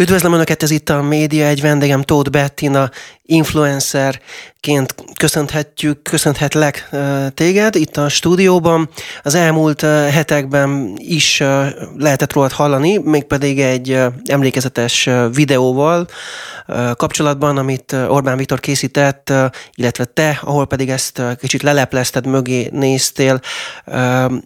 Üdvözlöm Önöket, ez itt a Média, egy vendégem Tóth Bettina, influencerként köszönhetjük, köszönhetlek téged itt a stúdióban. Az elmúlt hetekben is lehetett rólad hallani, mégpedig egy emlékezetes videóval kapcsolatban, amit Orbán Viktor készített, illetve te, ahol pedig ezt kicsit leleplezted, mögé néztél.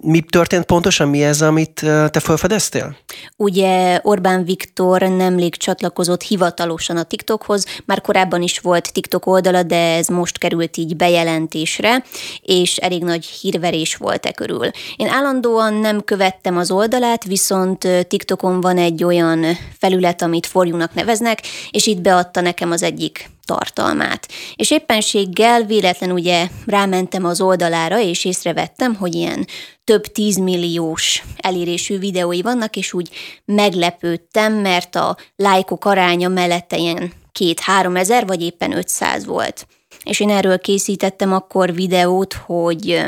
Mi történt pontosan, mi ez, amit te felfedeztél? Ugye Orbán Viktor nemrég csatlakozott hivatalosan a TikTokhoz, már korábban is volt TikTok oldala, de ez most került így bejelentésre, és elég nagy hírverés volt e körül. Én állandóan nem követtem az oldalát, viszont TikTokon van egy olyan felület, amit forjúnak neveznek, és itt beadta nekem az egyik tartalmát. És éppenséggel véletlen ugye rámentem az oldalára, és észrevettem, hogy ilyen több tízmilliós elérésű videói vannak, és úgy meglepődtem, mert a lájkok aránya mellette ilyen két-három ezer, vagy éppen 500 volt. És én erről készítettem akkor videót, hogy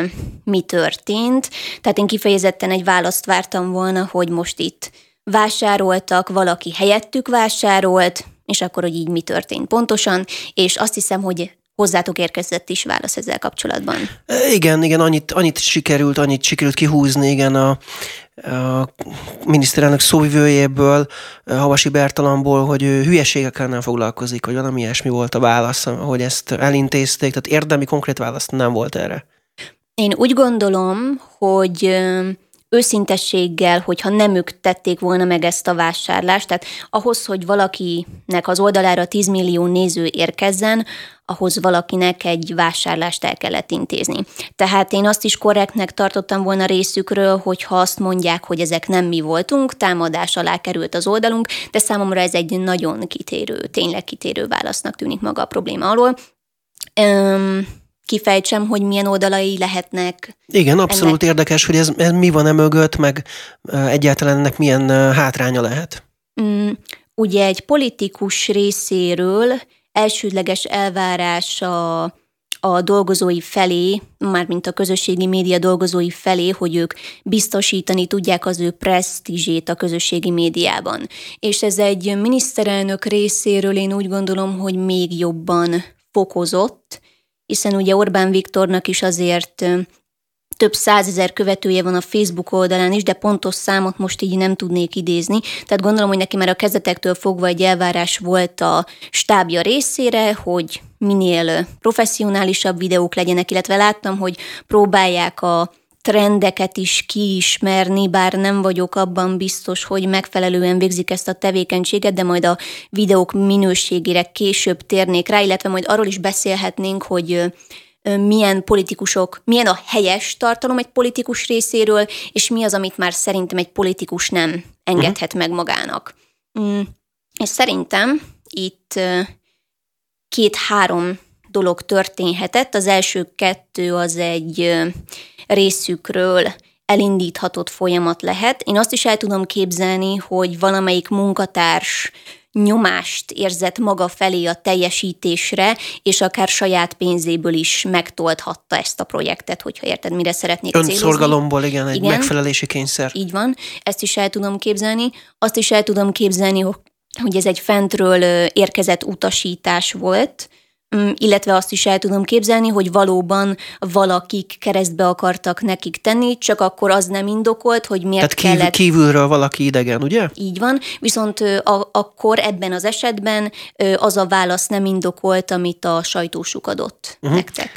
mi történt. Tehát én kifejezetten egy választ vártam volna, hogy most itt vásároltak, valaki helyettük vásárolt, és akkor, hogy így mi történt pontosan, és azt hiszem, hogy hozzátok érkezett is válasz ezzel kapcsolatban. Igen, igen, annyit, annyit sikerült, annyit sikerült kihúzni, igen, a, a miniszterelnök szóvivőjéből, Havasi Bertalamból, hogy ő hülyeségekkel nem foglalkozik, hogy valami ilyesmi volt a válasz, hogy ezt elintézték, tehát érdemi konkrét válasz nem volt erre. Én úgy gondolom, hogy őszintességgel, hogyha nem ők tették volna meg ezt a vásárlást, tehát ahhoz, hogy valakinek az oldalára 10 millió néző érkezzen, ahhoz valakinek egy vásárlást el kellett intézni. Tehát én azt is korrektnek tartottam volna részükről, hogyha azt mondják, hogy ezek nem mi voltunk, támadás alá került az oldalunk, de számomra ez egy nagyon kitérő, tényleg kitérő válasznak tűnik maga a probléma alól. Üm, kifejtsem, hogy milyen oldalai lehetnek. Igen, abszolút ennek. érdekes, hogy ez, ez mi van e mögött, meg egyáltalán ennek milyen hátránya lehet. Mm, ugye egy politikus részéről elsődleges elvárás a, a dolgozói felé, mármint a közösségi média dolgozói felé, hogy ők biztosítani tudják az ő presztízsét a közösségi médiában. És ez egy miniszterelnök részéről én úgy gondolom, hogy még jobban fokozott, hiszen ugye Orbán Viktornak is azért több százezer követője van a Facebook oldalán is, de pontos számot most így nem tudnék idézni. Tehát gondolom, hogy neki már a kezdetektől fogva egy elvárás volt a stábja részére, hogy minél professzionálisabb videók legyenek, illetve láttam, hogy próbálják a trendeket is kiismerni, bár nem vagyok abban biztos, hogy megfelelően végzik ezt a tevékenységet, de majd a videók minőségére később térnék rá, illetve majd arról is beszélhetnénk, hogy milyen politikusok, milyen a helyes tartalom egy politikus részéről, és mi az, amit már szerintem egy politikus nem engedhet meg magának. Mm, és szerintem itt két-három dolog történhetett. Az első kettő az egy részükről elindíthatott folyamat lehet. Én azt is el tudom képzelni, hogy valamelyik munkatárs nyomást érzett maga felé a teljesítésre, és akár saját pénzéből is megtolthatta ezt a projektet, hogyha érted, mire szeretnék célozni. Önszorgalomból, igen, egy igen, megfelelési kényszer. Így van, ezt is el tudom képzelni. Azt is el tudom képzelni, hogy ez egy fentről érkezett utasítás volt, illetve azt is el tudom képzelni, hogy valóban valakik keresztbe akartak nekik tenni, csak akkor az nem indokolt, hogy miért Tehát kívül, kellett... kívülről valaki idegen, ugye? Így van, viszont a, akkor ebben az esetben az a válasz nem indokolt, amit a sajtósuk adott uh-huh. nektek.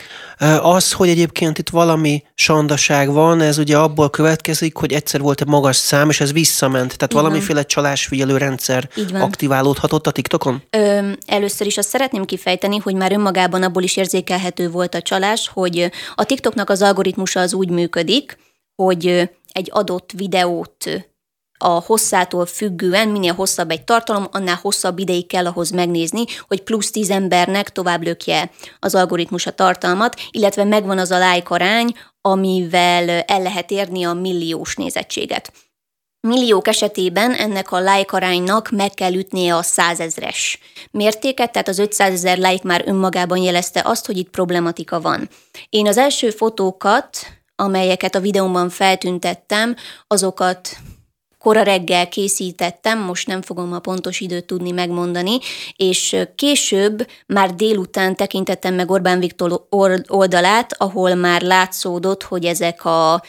Az, hogy egyébként itt valami sandaság van, ez ugye abból következik, hogy egyszer volt egy magas szám, és ez visszament. Tehát Igen. valamiféle csalásfigyelő rendszer aktiválódhatott a TikTokon? Ö, először is azt szeretném kifejteni, hogy már önmagában abból is érzékelhető volt a csalás, hogy a TikToknak az algoritmusa az úgy működik, hogy egy adott videót a hosszától függően, minél hosszabb egy tartalom, annál hosszabb ideig kell ahhoz megnézni, hogy plusz tíz embernek tovább lökje az algoritmus a tartalmat, illetve megvan az a like arány, amivel el lehet érni a milliós nézettséget. Milliók esetében ennek a like aránynak meg kell ütnie a százezres mértéket, tehát az 500 ezer like már önmagában jelezte azt, hogy itt problematika van. Én az első fotókat, amelyeket a videómban feltüntettem, azokat kora reggel készítettem, most nem fogom a pontos időt tudni megmondani, és később már délután tekintettem meg Orbán Viktor oldalát, ahol már látszódott, hogy ezek a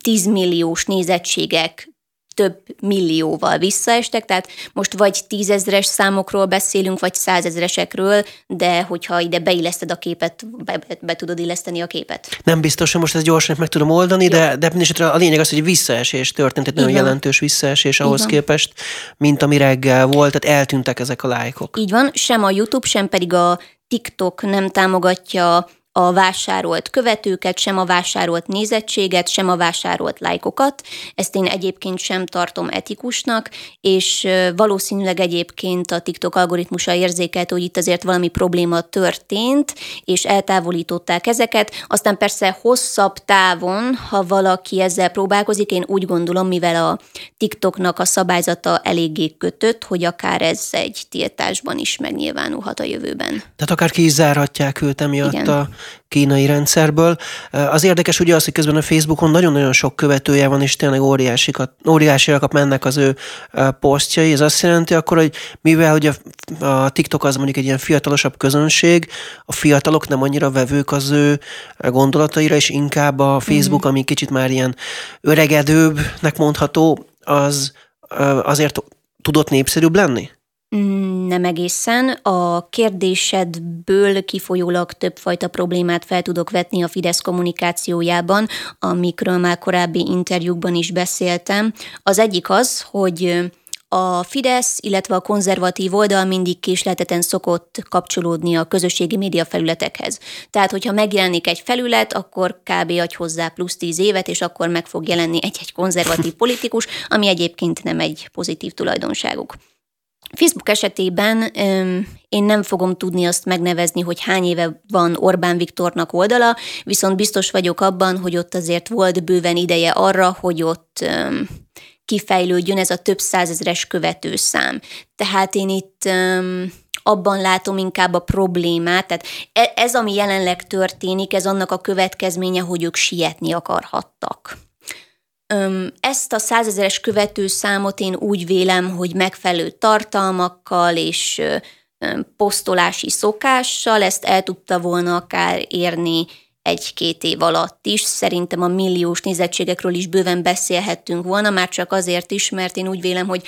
10 milliós nézettségek több millióval visszaestek, tehát most vagy tízezres számokról beszélünk, vagy százezresekről, de hogyha ide beilleszted a képet, be, be, be tudod illeszteni a képet. Nem biztos, hogy most ezt gyorsan meg tudom oldani, Jó. de, de a lényeg az, hogy visszaesés történt, egy nagyon jelentős visszaesés ahhoz képest, mint ami reggel volt, tehát eltűntek ezek a lájkok. Így van, sem a YouTube, sem pedig a TikTok nem támogatja a vásárolt követőket, sem a vásárolt nézettséget, sem a vásárolt lájkokat. Ezt én egyébként sem tartom etikusnak, és valószínűleg egyébként a TikTok algoritmusa érzékelt, hogy itt azért valami probléma történt, és eltávolították ezeket. Aztán persze hosszabb távon, ha valaki ezzel próbálkozik, én úgy gondolom, mivel a TikToknak a szabályzata eléggé kötött, hogy akár ez egy tiltásban is megnyilvánulhat a jövőben. Tehát akár ki is zárhatják őt emiatt Igen. a kínai rendszerből. Az érdekes ugye az, hogy közben a Facebookon nagyon-nagyon sok követője van, és tényleg óriásikat, óriásiakat mennek az ő posztjai. Ez azt jelenti akkor, hogy mivel hogy a, a TikTok az mondjuk egy ilyen fiatalosabb közönség, a fiatalok nem annyira vevők az ő gondolataira, és inkább a Facebook, mm. ami kicsit már ilyen öregedőbbnek mondható, az azért tudott népszerűbb lenni? Nem egészen. A kérdésedből kifolyólag többfajta problémát fel tudok vetni a Fidesz kommunikációjában, amikről már korábbi interjúkban is beszéltem. Az egyik az, hogy a Fidesz, illetve a konzervatív oldal mindig késlelteten szokott kapcsolódni a közösségi média felületekhez. Tehát, hogyha megjelenik egy felület, akkor kb. adj hozzá plusz tíz évet, és akkor meg fog jelenni egy-egy konzervatív politikus, ami egyébként nem egy pozitív tulajdonságuk. Facebook esetében én nem fogom tudni azt megnevezni, hogy hány éve van Orbán Viktornak oldala, viszont biztos vagyok abban, hogy ott azért volt bőven ideje arra, hogy ott kifejlődjön ez a több százezres követőszám. Tehát én itt abban látom inkább a problémát, tehát e, ez, ami jelenleg történik, ez annak a következménye, hogy ők sietni akarhattak. Ezt a százezeres követőszámot én úgy vélem, hogy megfelelő tartalmakkal és posztolási szokással ezt el tudta volna akár érni egy-két év alatt is. Szerintem a milliós nézettségekről is bőven beszélhettünk volna, már csak azért is, mert én úgy vélem, hogy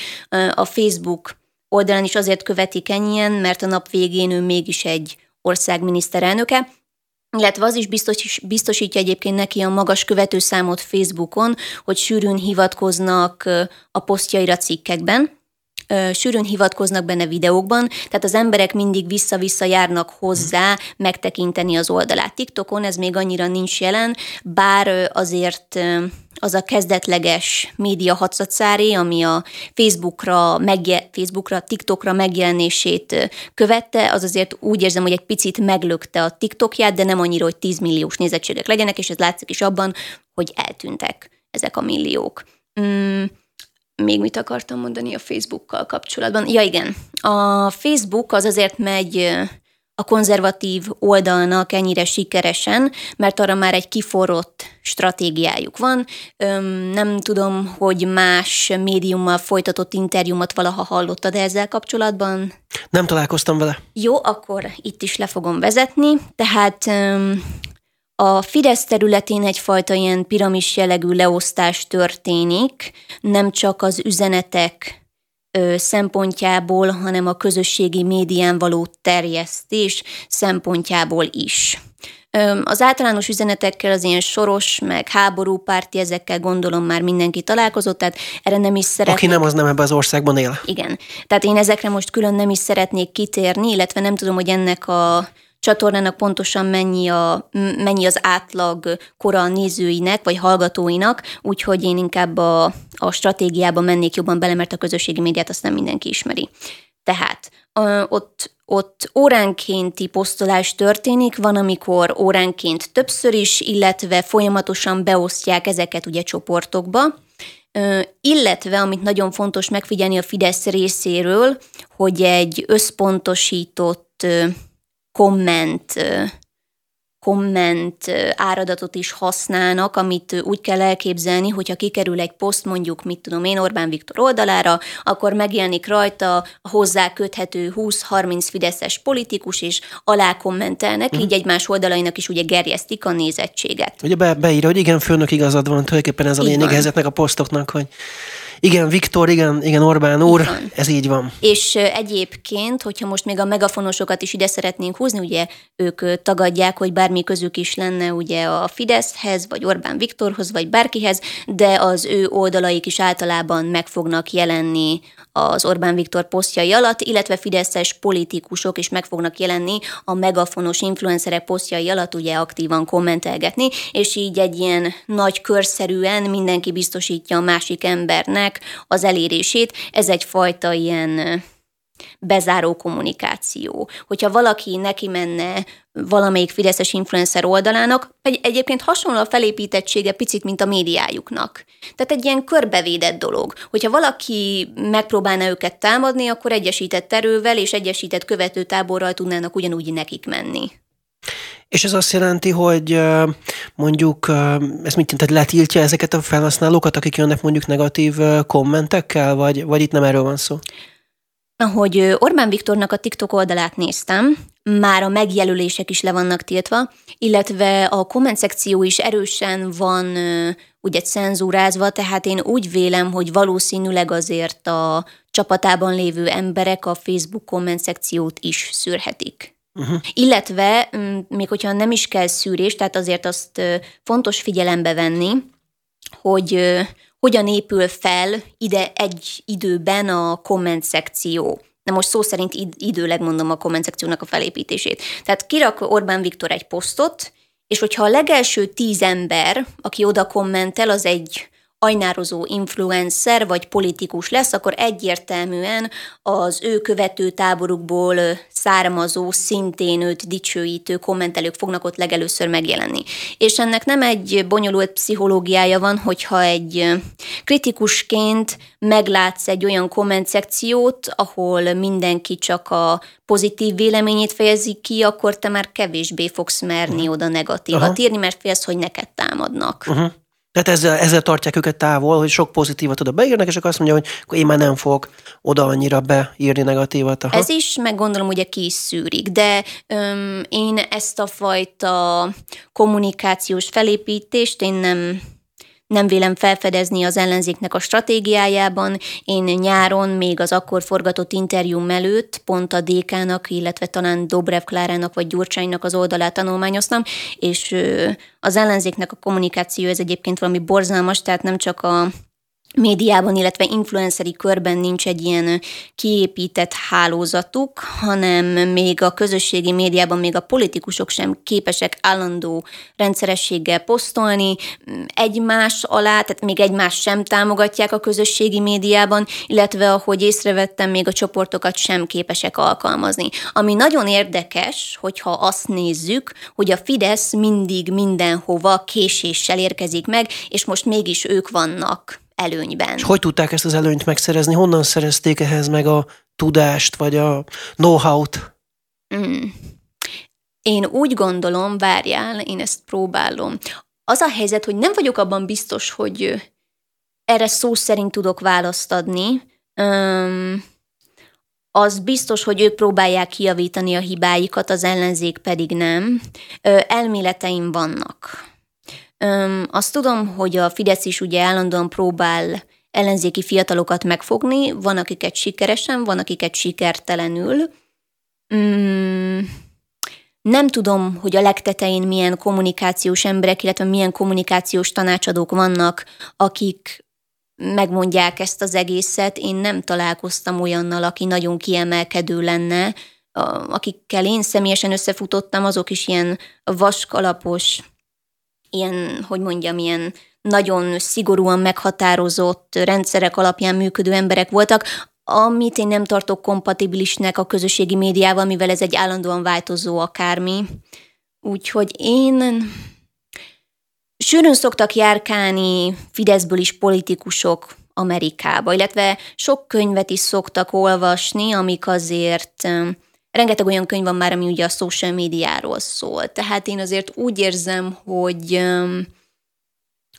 a Facebook oldalán is azért követik ennyien, mert a nap végén ő mégis egy ország miniszterelnöke, illetve az is biztos, biztosítja egyébként neki a magas követőszámot Facebookon, hogy sűrűn hivatkoznak a posztjaira cikkekben, sűrűn hivatkoznak benne videókban, tehát az emberek mindig vissza-vissza járnak hozzá megtekinteni az oldalát. TikTokon ez még annyira nincs jelen, bár azért az a kezdetleges média hatszatszári, ami a Facebookra, megje, Facebookra, TikTokra megjelenését követte, az azért úgy érzem, hogy egy picit meglökte a TikTokját, de nem annyira, hogy 10 milliós nézettségek legyenek, és ez látszik is abban, hogy eltűntek ezek a milliók. Mm, még mit akartam mondani a Facebookkal kapcsolatban? Ja igen, a Facebook az azért megy a konzervatív oldalnak ennyire sikeresen, mert arra már egy kiforrott stratégiájuk van. Nem tudom, hogy más médiummal folytatott interjúmat valaha hallottad ezzel kapcsolatban? Nem találkoztam vele. Jó, akkor itt is le fogom vezetni. Tehát a Fidesz területén egyfajta ilyen piramis jellegű leosztás történik, nem csak az üzenetek szempontjából, hanem a közösségi médián való terjesztés szempontjából is. Az általános üzenetekkel az ilyen soros, meg háborúpárti, ezekkel gondolom már mindenki találkozott, tehát erre nem is szeretnék. Aki nem, az nem ebben az országban él. Igen. Tehát én ezekre most külön nem is szeretnék kitérni, illetve nem tudom, hogy ennek a csatornának pontosan mennyi, a, mennyi az átlag kora a nézőinek, vagy hallgatóinak, úgyhogy én inkább a, a stratégiába mennék jobban bele, mert a közösségi médiát azt nem mindenki ismeri. Tehát ott, ott óránkénti posztolás történik, van, amikor óránként többször is, illetve folyamatosan beosztják ezeket ugye csoportokba, illetve, amit nagyon fontos megfigyelni a Fidesz részéről, hogy egy összpontosított komment komment áradatot is használnak, amit úgy kell elképzelni, hogyha kikerül egy poszt mondjuk, mit tudom én, Orbán Viktor oldalára, akkor megjelenik rajta a hozzá köthető 20-30 fideszes politikus, és alá kommentelnek, uh-huh. így egymás oldalainak is ugye gerjesztik a nézettséget. Ugye be, beírja, hogy igen, főnök igazad van, tulajdonképpen ez a lényeg ezeknek a posztoknak, hogy igen, Viktor, igen, igen, Orbán úr, ez így van. És egyébként, hogyha most még a megafonosokat is ide szeretnénk húzni, ugye ők tagadják, hogy bármi közük is lenne ugye a Fideszhez, vagy Orbán Viktorhoz, vagy bárkihez, de az ő oldalaik is általában meg fognak jelenni az Orbán Viktor posztjai alatt, illetve fideszes politikusok is meg fognak jelenni a megafonos influencerek posztjai alatt ugye aktívan kommentelgetni, és így egy ilyen nagy körszerűen mindenki biztosítja a másik embernek az elérését. Ez egyfajta ilyen bezáró kommunikáció. Hogyha valaki neki menne valamelyik Fideszes influencer oldalának, egy, egyébként hasonló a felépítettsége picit, mint a médiájuknak. Tehát egy ilyen körbevédett dolog. Hogyha valaki megpróbálna őket támadni, akkor egyesített erővel és egyesített követőtáborral tudnának ugyanúgy nekik menni. És ez azt jelenti, hogy mondjuk, ez mit jelent, letiltja ezeket a felhasználókat, akik jönnek mondjuk negatív kommentekkel, vagy, vagy itt nem erről van szó? Ahogy Orbán Viktornak a TikTok oldalát néztem, már a megjelölések is le vannak tiltva, illetve a komment szekció is erősen van ugye cenzúrázva, tehát én úgy vélem, hogy valószínűleg azért a csapatában lévő emberek a Facebook komment szekciót is szűrhetik. Uh-huh. Illetve, még hogyha nem is kell szűrés, tehát azért azt fontos figyelembe venni, hogy hogyan épül fel ide egy időben a komment szekció. De most szó szerint időleg mondom a komment szekciónak a felépítését. Tehát kirak Orbán Viktor egy posztot, és hogyha a legelső tíz ember, aki oda kommentel, az egy ajnározó influencer vagy politikus lesz, akkor egyértelműen az ő követő táborukból származó, szintén őt dicsőítő kommentelők fognak ott legelőször megjelenni. És ennek nem egy bonyolult pszichológiája van, hogyha egy kritikusként meglátsz egy olyan komment szekciót, ahol mindenki csak a pozitív véleményét fejezi ki, akkor te már kevésbé fogsz merni oda negatívat uh-huh. írni, mert félsz, hogy neked támadnak. Uh-huh. Tehát ezzel, ezzel tartják őket távol, hogy sok pozitívat oda beírnak, és akkor azt mondja, hogy akkor én már nem fogok oda annyira beírni negatívat. Aha. Ez is, meg gondolom, ugye ki is de öm, én ezt a fajta kommunikációs felépítést én nem nem vélem felfedezni az ellenzéknek a stratégiájában. Én nyáron, még az akkor forgatott interjúm előtt pont a DK-nak, illetve talán Dobrev Klárának vagy Gyurcsánynak az oldalát tanulmányoztam, és az ellenzéknek a kommunikáció ez egyébként valami borzalmas, tehát nem csak a médiában, illetve influenceri körben nincs egy ilyen kiépített hálózatuk, hanem még a közösségi médiában még a politikusok sem képesek állandó rendszerességgel posztolni, egymás alá, tehát még egymás sem támogatják a közösségi médiában, illetve ahogy észrevettem, még a csoportokat sem képesek alkalmazni. Ami nagyon érdekes, hogyha azt nézzük, hogy a Fidesz mindig mindenhova késéssel érkezik meg, és most mégis ők vannak előnyben. És hogy tudták ezt az előnyt megszerezni? Honnan szerezték ehhez meg a tudást, vagy a know-how-t? Mm. Én úgy gondolom, várjál, én ezt próbálom. Az a helyzet, hogy nem vagyok abban biztos, hogy erre szó szerint tudok választ adni. Um, az biztos, hogy ők próbálják kiavítani a hibáikat, az ellenzék pedig nem. Elméleteim vannak. Öm, azt tudom, hogy a Fidesz is ugye állandóan próbál ellenzéki fiatalokat megfogni, van akiket sikeresen, van akiket sikertelenül. Mm, nem tudom, hogy a legtetején milyen kommunikációs emberek, illetve milyen kommunikációs tanácsadók vannak, akik megmondják ezt az egészet. Én nem találkoztam olyannal, aki nagyon kiemelkedő lenne akikkel én személyesen összefutottam, azok is ilyen vaskalapos, ilyen, hogy mondjam, ilyen nagyon szigorúan meghatározott rendszerek alapján működő emberek voltak, amit én nem tartok kompatibilisnek a közösségi médiával, mivel ez egy állandóan változó akármi. Úgyhogy én sűrűn szoktak járkálni Fideszből is politikusok Amerikába, illetve sok könyvet is szoktak olvasni, amik azért rengeteg olyan könyv van már, ami ugye a social médiáról szól. Tehát én azért úgy érzem, hogy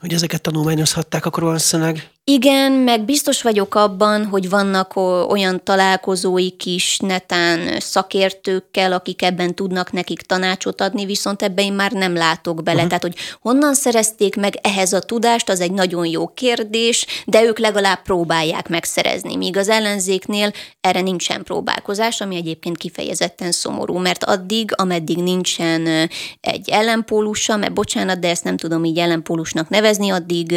hogy ezeket tanulmányozhatták akkor valószínűleg. Igen, meg biztos vagyok abban, hogy vannak olyan találkozóik is netán szakértőkkel, akik ebben tudnak nekik tanácsot adni, viszont ebben én már nem látok bele. Uh-huh. Tehát, hogy honnan szerezték meg ehhez a tudást, az egy nagyon jó kérdés, de ők legalább próbálják megszerezni. Míg az ellenzéknél erre nincsen próbálkozás, ami egyébként kifejezetten szomorú, mert addig, ameddig nincsen egy ellenpólusa, mert bocsánat, de ezt nem tudom így ellenpólusnak nevezni, addig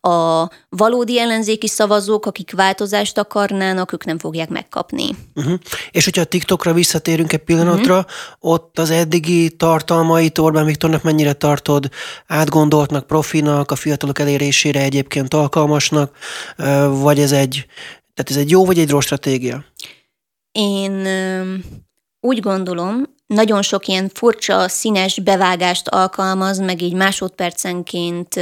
a valódi valódi ellenzéki szavazók, akik változást akarnának, ők nem fogják megkapni. Uh-huh. És hogyha a TikTokra visszatérünk egy pillanatra, uh-huh. ott az eddigi tartalmait Orbán Viktornak mennyire tartod átgondoltnak, profinak, a fiatalok elérésére egyébként alkalmasnak, vagy ez egy, tehát ez egy jó vagy egy rossz stratégia? Én úgy gondolom, nagyon sok ilyen furcsa, színes bevágást alkalmaz, meg így másodpercenként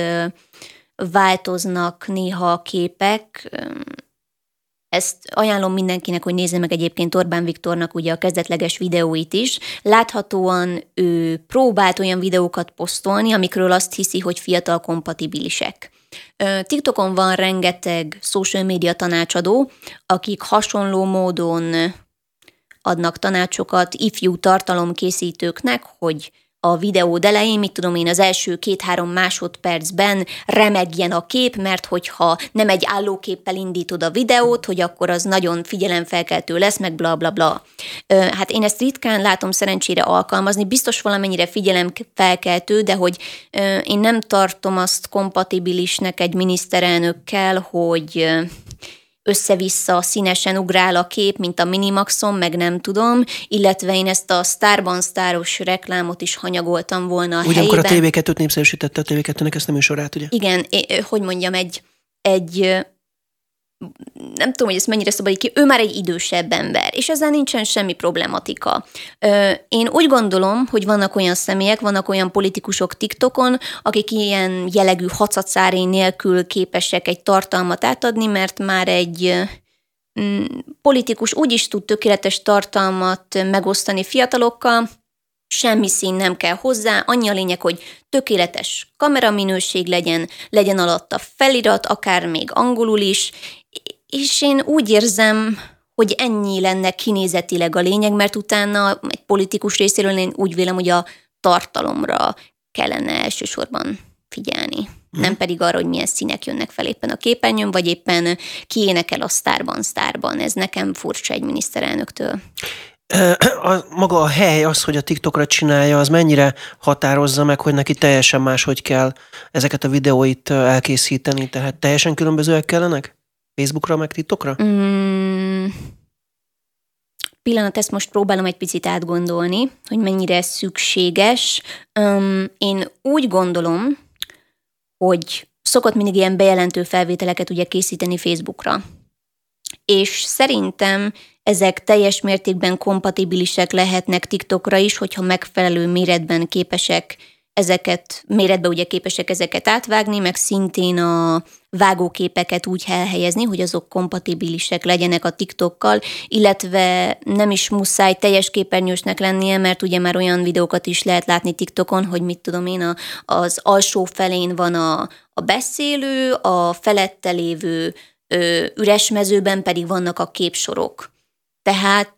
változnak néha a képek. Ezt ajánlom mindenkinek, hogy nézze meg egyébként Orbán Viktornak ugye a kezdetleges videóit is. Láthatóan ő próbált olyan videókat posztolni, amikről azt hiszi, hogy fiatal kompatibilisek. TikTokon van rengeteg social media tanácsadó, akik hasonló módon adnak tanácsokat ifjú tartalomkészítőknek, hogy a videó elején, mit tudom én, az első két-három másodpercben remegjen a kép, mert hogyha nem egy állóképpel indítod a videót, hogy akkor az nagyon figyelemfelkeltő lesz, meg bla bla bla. Hát én ezt ritkán látom szerencsére alkalmazni, biztos valamennyire figyelemfelkeltő, de hogy én nem tartom azt kompatibilisnek egy miniszterelnökkel, hogy össze-vissza színesen ugrál a kép, mint a Minimaxon, meg nem tudom, illetve én ezt a Starban sztáros reklámot is hanyagoltam volna a Ugye, helyében. a TV2-t népszerűsítette a TV2-nek ezt nem sorát, ugye? Igen, hogy mondjam, egy, egy nem tudom, hogy ezt mennyire szabad ki, ő már egy idősebb ember, és ezzel nincsen semmi problematika. Én úgy gondolom, hogy vannak olyan személyek, vannak olyan politikusok TikTokon, akik ilyen jellegű hacacáré nélkül képesek egy tartalmat átadni, mert már egy mm, politikus úgy is tud tökéletes tartalmat megosztani fiatalokkal, semmi szín nem kell hozzá, annyi a lényeg, hogy tökéletes kameraminőség legyen, legyen alatta felirat, akár még angolul is, és én úgy érzem, hogy ennyi lenne kinézetileg a lényeg, mert utána egy politikus részéről én úgy vélem, hogy a tartalomra kellene elsősorban figyelni. Hmm. Nem pedig arra, hogy milyen színek jönnek fel éppen a képernyőn, vagy éppen ki énekel a sztárban, sztárban. Ez nekem furcsa egy miniszterelnöktől. A, maga a hely, az, hogy a TikTokra csinálja, az mennyire határozza meg, hogy neki teljesen máshogy kell ezeket a videóit elkészíteni? Tehát teljesen különbözőek kellenek? Facebookra, meg TikTokra? Mm, pillanat, ezt most próbálom egy picit átgondolni, hogy mennyire szükséges. Um, én úgy gondolom, hogy szokott mindig ilyen bejelentő felvételeket ugye készíteni Facebookra. És szerintem ezek teljes mértékben kompatibilisek lehetnek TikTokra is, hogyha megfelelő méretben képesek ezeket, méretbe ugye képesek ezeket átvágni, meg szintén a vágóképeket úgy elhelyezni, hogy azok kompatibilisek legyenek a TikTokkal, illetve nem is muszáj teljes képernyősnek lennie, mert ugye már olyan videókat is lehet látni TikTokon, hogy mit tudom én, a, az alsó felén van a, a beszélő, a felette lévő ö, üres mezőben pedig vannak a képsorok. Tehát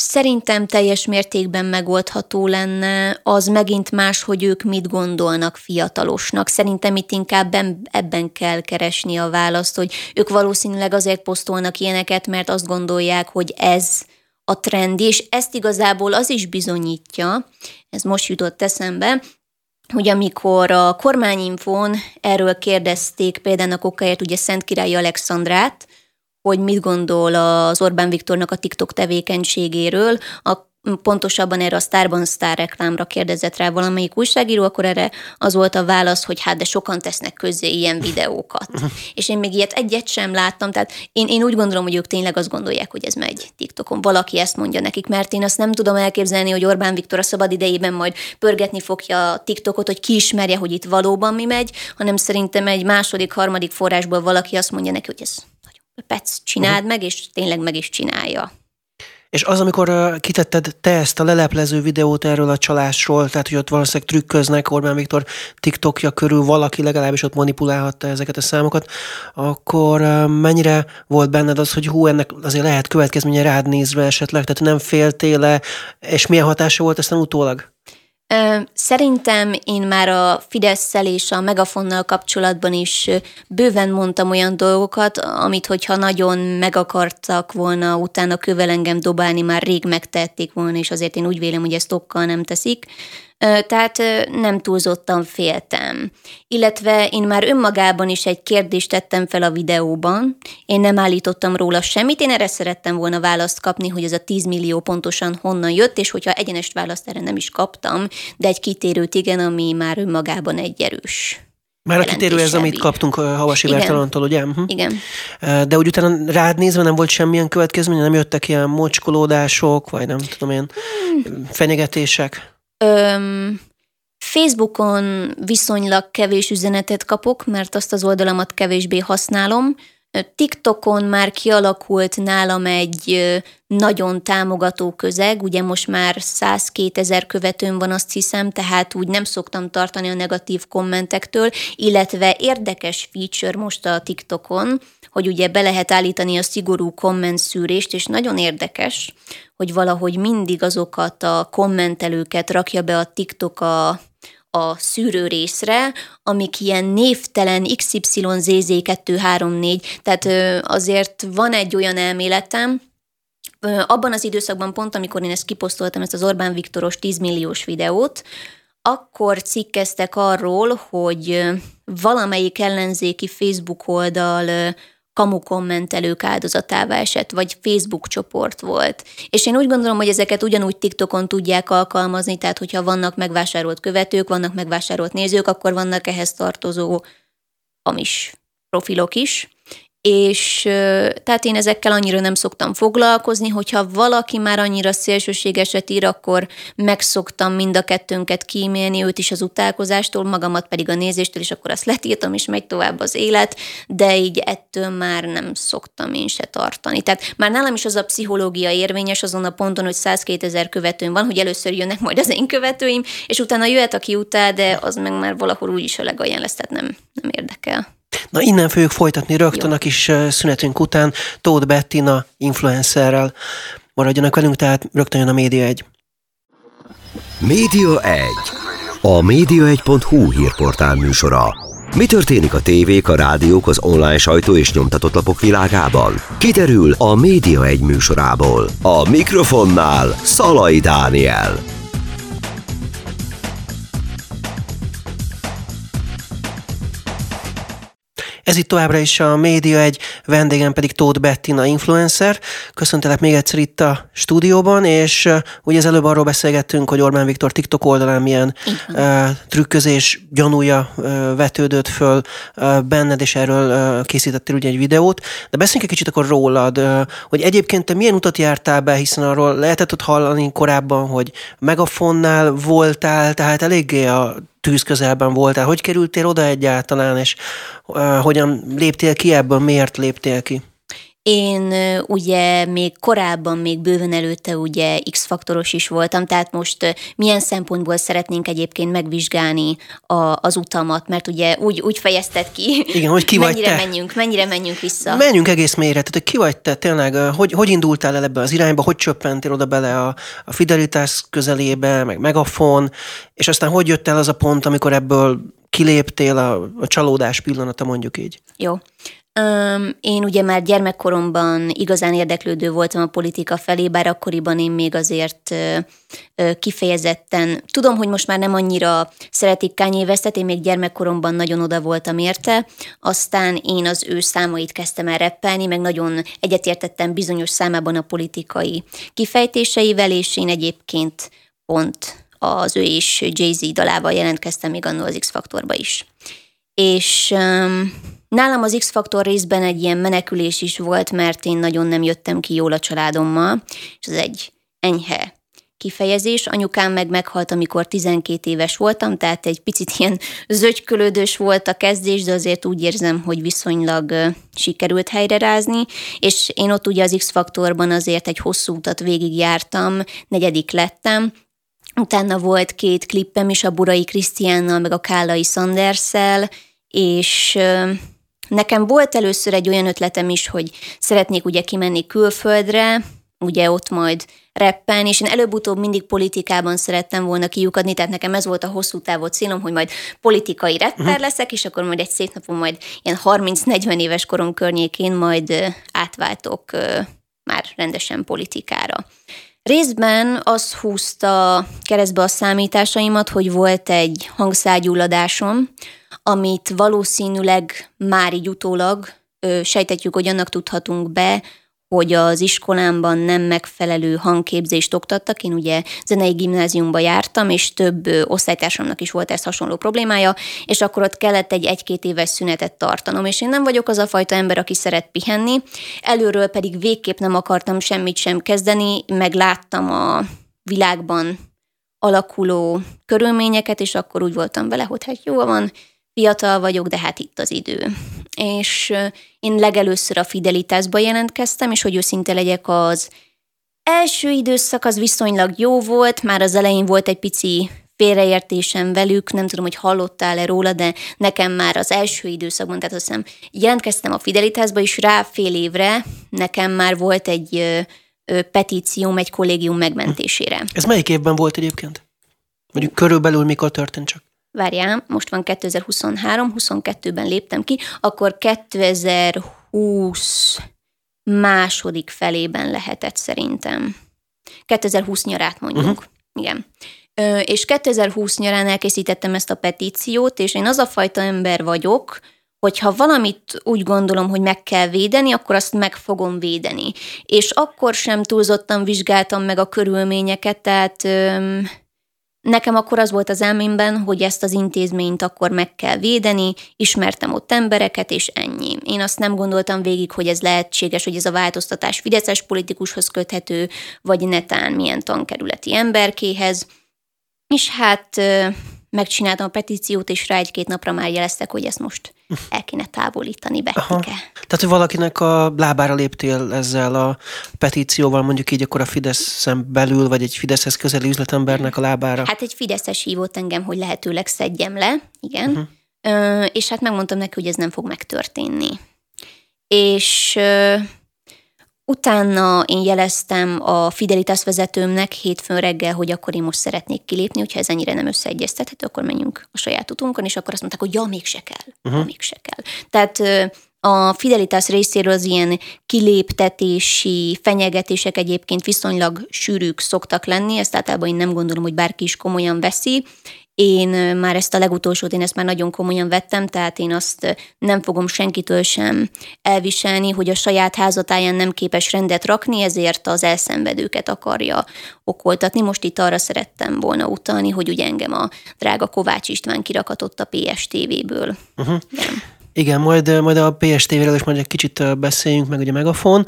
Szerintem teljes mértékben megoldható lenne, az megint más, hogy ők mit gondolnak fiatalosnak. Szerintem itt inkább ebben kell keresni a választ, hogy ők valószínűleg azért posztolnak ilyeneket, mert azt gondolják, hogy ez a trend, és ezt igazából az is bizonyítja, ez most jutott eszembe, hogy amikor a kormányinfón erről kérdezték például a kokáért ugye Szent Király Alexandrát, hogy mit gondol az Orbán Viktornak a TikTok tevékenységéről, a pontosabban erre a Starban Star reklámra kérdezett rá valamelyik újságíró, akkor erre az volt a válasz, hogy hát de sokan tesznek közzé ilyen videókat. és én még ilyet egyet sem láttam, tehát én, én úgy gondolom, hogy ők tényleg azt gondolják, hogy ez megy TikTokon. Valaki ezt mondja nekik, mert én azt nem tudom elképzelni, hogy Orbán Viktor a szabad idejében majd pörgetni fogja a TikTokot, hogy kiismerje, hogy itt valóban mi megy, hanem szerintem egy második, harmadik forrásból valaki azt mondja neki, hogy ez Pec, csináld meg, és tényleg meg is csinálja. És az, amikor uh, kitetted te ezt a leleplező videót erről a csalásról, tehát hogy ott valószínűleg trükköznek Orbán Viktor TikTokja körül, valaki legalábbis ott manipulálhatta ezeket a számokat, akkor uh, mennyire volt benned az, hogy hú, ennek azért lehet következménye rád nézve esetleg, tehát nem féltél és milyen hatása volt ezt utólag? Szerintem én már a fidesz és a Megafonnal kapcsolatban is bőven mondtam olyan dolgokat, amit hogyha nagyon meg akartak volna utána kövel engem dobálni, már rég megtették volna, és azért én úgy vélem, hogy ezt okkal nem teszik tehát nem túlzottan féltem. Illetve én már önmagában is egy kérdést tettem fel a videóban, én nem állítottam róla semmit, én erre szerettem volna választ kapni, hogy ez a 10 millió pontosan honnan jött, és hogyha egyenest választ erre nem is kaptam, de egy kitérőt igen, ami már önmagában egy erős már a kitérő ez, amit kaptunk a Havasi Bertalantól, ugye? Uh-huh. Igen. De úgy utána rád nézve nem volt semmilyen következmény, nem jöttek ilyen mocskolódások, vagy nem tudom én, hmm. fenyegetések? Öm, Facebookon viszonylag kevés üzenetet kapok, mert azt az oldalamat kevésbé használom. TikTokon már kialakult nálam egy nagyon támogató közeg, ugye most már 102 ezer követőm van, azt hiszem, tehát úgy nem szoktam tartani a negatív kommentektől, illetve érdekes feature most a TikTokon, hogy ugye be lehet állítani a szigorú kommentszűrést, és nagyon érdekes, hogy valahogy mindig azokat a kommentelőket rakja be a TikTok a, a szűrő részre, amik ilyen névtelen XYZZ234, tehát azért van egy olyan elméletem, abban az időszakban pont, amikor én ezt kiposztoltam, ezt az Orbán Viktoros 10 milliós videót, akkor cikkeztek arról, hogy valamelyik ellenzéki Facebook oldal kamu kommentelők áldozatává esett, vagy Facebook csoport volt. És én úgy gondolom, hogy ezeket ugyanúgy TikTokon tudják alkalmazni, tehát hogyha vannak megvásárolt követők, vannak megvásárolt nézők, akkor vannak ehhez tartozó amis profilok is és tehát én ezekkel annyira nem szoktam foglalkozni, hogyha valaki már annyira szélsőségeset ír, akkor megszoktam mind a kettőnket kímélni, őt is az utálkozástól, magamat pedig a nézéstől, és akkor azt letiltom, és megy tovább az élet, de így ettől már nem szoktam én se tartani. Tehát már nálam is az a pszichológia érvényes azon a ponton, hogy 102 ezer követőm van, hogy először jönnek majd az én követőim, és utána jöhet, aki utál, de az meg már valahol úgyis a legalján lesz, tehát nem, nem érdekel. Na innen fogjuk folytatni rögtön Jó. a kis szünetünk után Tóth Bettina influencerrel. Maradjanak velünk, tehát rögtön jön a Média 1. Média 1. A média1.hu hírportál műsora. Mi történik a tévék, a rádiók, az online sajtó és nyomtatott lapok világában? Kiderül a Média 1 műsorából. A mikrofonnál Szalai Dániel. Ez itt továbbra is a média, egy vendégem pedig Tóth Bettina influencer. Köszöntelek még egyszer itt a stúdióban, és ugye az előbb arról beszélgettünk, hogy Orbán Viktor TikTok oldalán milyen uh, trükközés gyanúja uh, vetődött föl uh, benned, és erről uh, készítettél ugye egy videót. De beszéljünk egy kicsit akkor rólad, uh, hogy egyébként te milyen utat jártál be, hiszen arról lehetett ott hallani korábban, hogy Megafonnál voltál, tehát eléggé a tűz közelben voltál. Hogy kerültél oda egyáltalán, és uh, hogyan léptél ki ebből, miért léptél ki? Én ugye még korábban, még bőven előtte ugye X-faktoros is voltam, tehát most milyen szempontból szeretnénk egyébként megvizsgálni a, az utamat, mert ugye úgy, úgy fejezted ki, Igen, hogy ki mennyire vagy te? menjünk, mennyire menjünk vissza. Menjünk egész mélyre, tehát hogy ki vagy te tényleg, hogy, hogy indultál el ebbe az irányba, hogy csöppentél oda bele a, a fidelitás közelébe, meg megafon, és aztán hogy jött el az a pont, amikor ebből kiléptél a, a csalódás pillanata, mondjuk így? Jó. Én ugye már gyermekkoromban igazán érdeklődő voltam a politika felé, bár akkoriban én még azért kifejezetten, tudom, hogy most már nem annyira szeretik Kanye Westet, én még gyermekkoromban nagyon oda voltam érte, aztán én az ő számait kezdtem el reppelni, meg nagyon egyetértettem bizonyos számában a politikai kifejtéseivel, és én egyébként pont az ő és Jay-Z dalával jelentkeztem még annól az X-faktorba is. És um, nálam az X-faktor részben egy ilyen menekülés is volt, mert én nagyon nem jöttem ki jól a családommal, és ez egy enyhe kifejezés. Anyukám meg meghalt, amikor 12 éves voltam, tehát egy picit ilyen zögykölődős volt a kezdés, de azért úgy érzem, hogy viszonylag sikerült helyrerázni, és én ott ugye az X-faktorban azért egy hosszú utat végigjártam, negyedik lettem, Utána volt két klippem is a Burai Krisztiánnal, meg a Kálai Sanderssel, és nekem volt először egy olyan ötletem is, hogy szeretnék ugye kimenni külföldre, ugye ott majd reppen, és én előbb-utóbb mindig politikában szerettem volna kiukadni, tehát nekem ez volt a hosszú távú célom, hogy majd politikai rapper uh-huh. leszek, és akkor majd egy szép napon majd ilyen 30-40 éves korom környékén majd átváltok már rendesen politikára. Részben az húzta keresztbe a számításaimat, hogy volt egy hangszágyulladásom, amit valószínűleg már így utólag ö, sejtetjük, hogy annak tudhatunk be, hogy az iskolámban nem megfelelő hangképzést oktattak. Én ugye zenei gimnáziumba jártam, és több osztálytársamnak is volt ez hasonló problémája, és akkor ott kellett egy egy-két éves szünetet tartanom, és én nem vagyok az a fajta ember, aki szeret pihenni. Előről pedig végképp nem akartam semmit sem kezdeni, meg láttam a világban alakuló körülményeket, és akkor úgy voltam vele, hogy hát jó van, fiatal vagyok, de hát itt az idő. És én legelőször a Fidelitásba jelentkeztem, és hogy őszinte legyek, az első időszak az viszonylag jó volt, már az elején volt egy pici félreértésem velük, nem tudom, hogy hallottál-e róla, de nekem már az első időszakban, tehát azt hiszem, jelentkeztem a Fidelitásba, és rá fél évre nekem már volt egy petícióm egy kollégium megmentésére. Ez melyik évben volt egyébként? Mondjuk körülbelül mikor történt csak? Várjál, most van 2023, 22-ben léptem ki, akkor 2020 második felében lehetett szerintem. 2020 nyarát mondjuk. Uh-huh. Igen. Ö, és 2020 nyarán elkészítettem ezt a petíciót, és én az a fajta ember vagyok, hogyha valamit úgy gondolom, hogy meg kell védeni, akkor azt meg fogom védeni. És akkor sem túlzottan vizsgáltam meg a körülményeket, tehát... Ö, Nekem akkor az volt az elmémben, hogy ezt az intézményt akkor meg kell védeni, ismertem ott embereket, és ennyi. Én azt nem gondoltam végig, hogy ez lehetséges, hogy ez a változtatás fideszes politikushoz köthető, vagy netán milyen tankerületi emberkéhez. És hát megcsináltam a petíciót, és rá egy-két napra már jeleztek, hogy ezt most el kéne távolítani, Bettike. Tehát, hogy valakinek a lábára léptél ezzel a petícióval, mondjuk így akkor a Fideszen belül, vagy egy Fideszhez közeli üzletembernek a lábára? Hát egy Fideszes hívott engem, hogy lehetőleg szedjem le, igen. Uh-huh. Ö, és hát megmondtam neki, hogy ez nem fog megtörténni. És Utána én jeleztem a Fidelitas vezetőmnek hétfőn reggel, hogy akkor én most szeretnék kilépni, hogyha ez ennyire nem összeegyeztethető, akkor menjünk a saját utunkon, és akkor azt mondták, hogy ja, mégse kell, uh-huh. ja, mégse kell. Tehát a Fidelitas részéről az ilyen kiléptetési fenyegetések egyébként viszonylag sűrűk szoktak lenni, ezt általában én nem gondolom, hogy bárki is komolyan veszi, én már ezt a legutolsót, én ezt már nagyon komolyan vettem, tehát én azt nem fogom senkitől sem elviselni, hogy a saját házatáján nem képes rendet rakni, ezért az elszenvedőket akarja okoltatni. Most itt arra szerettem volna utalni, hogy ugye engem a drága Kovács István kirakatott a PSTV-ből. Uh-huh. Igen, majd, majd a PSTV-ről is majd egy kicsit beszéljünk, meg ugye Megafon,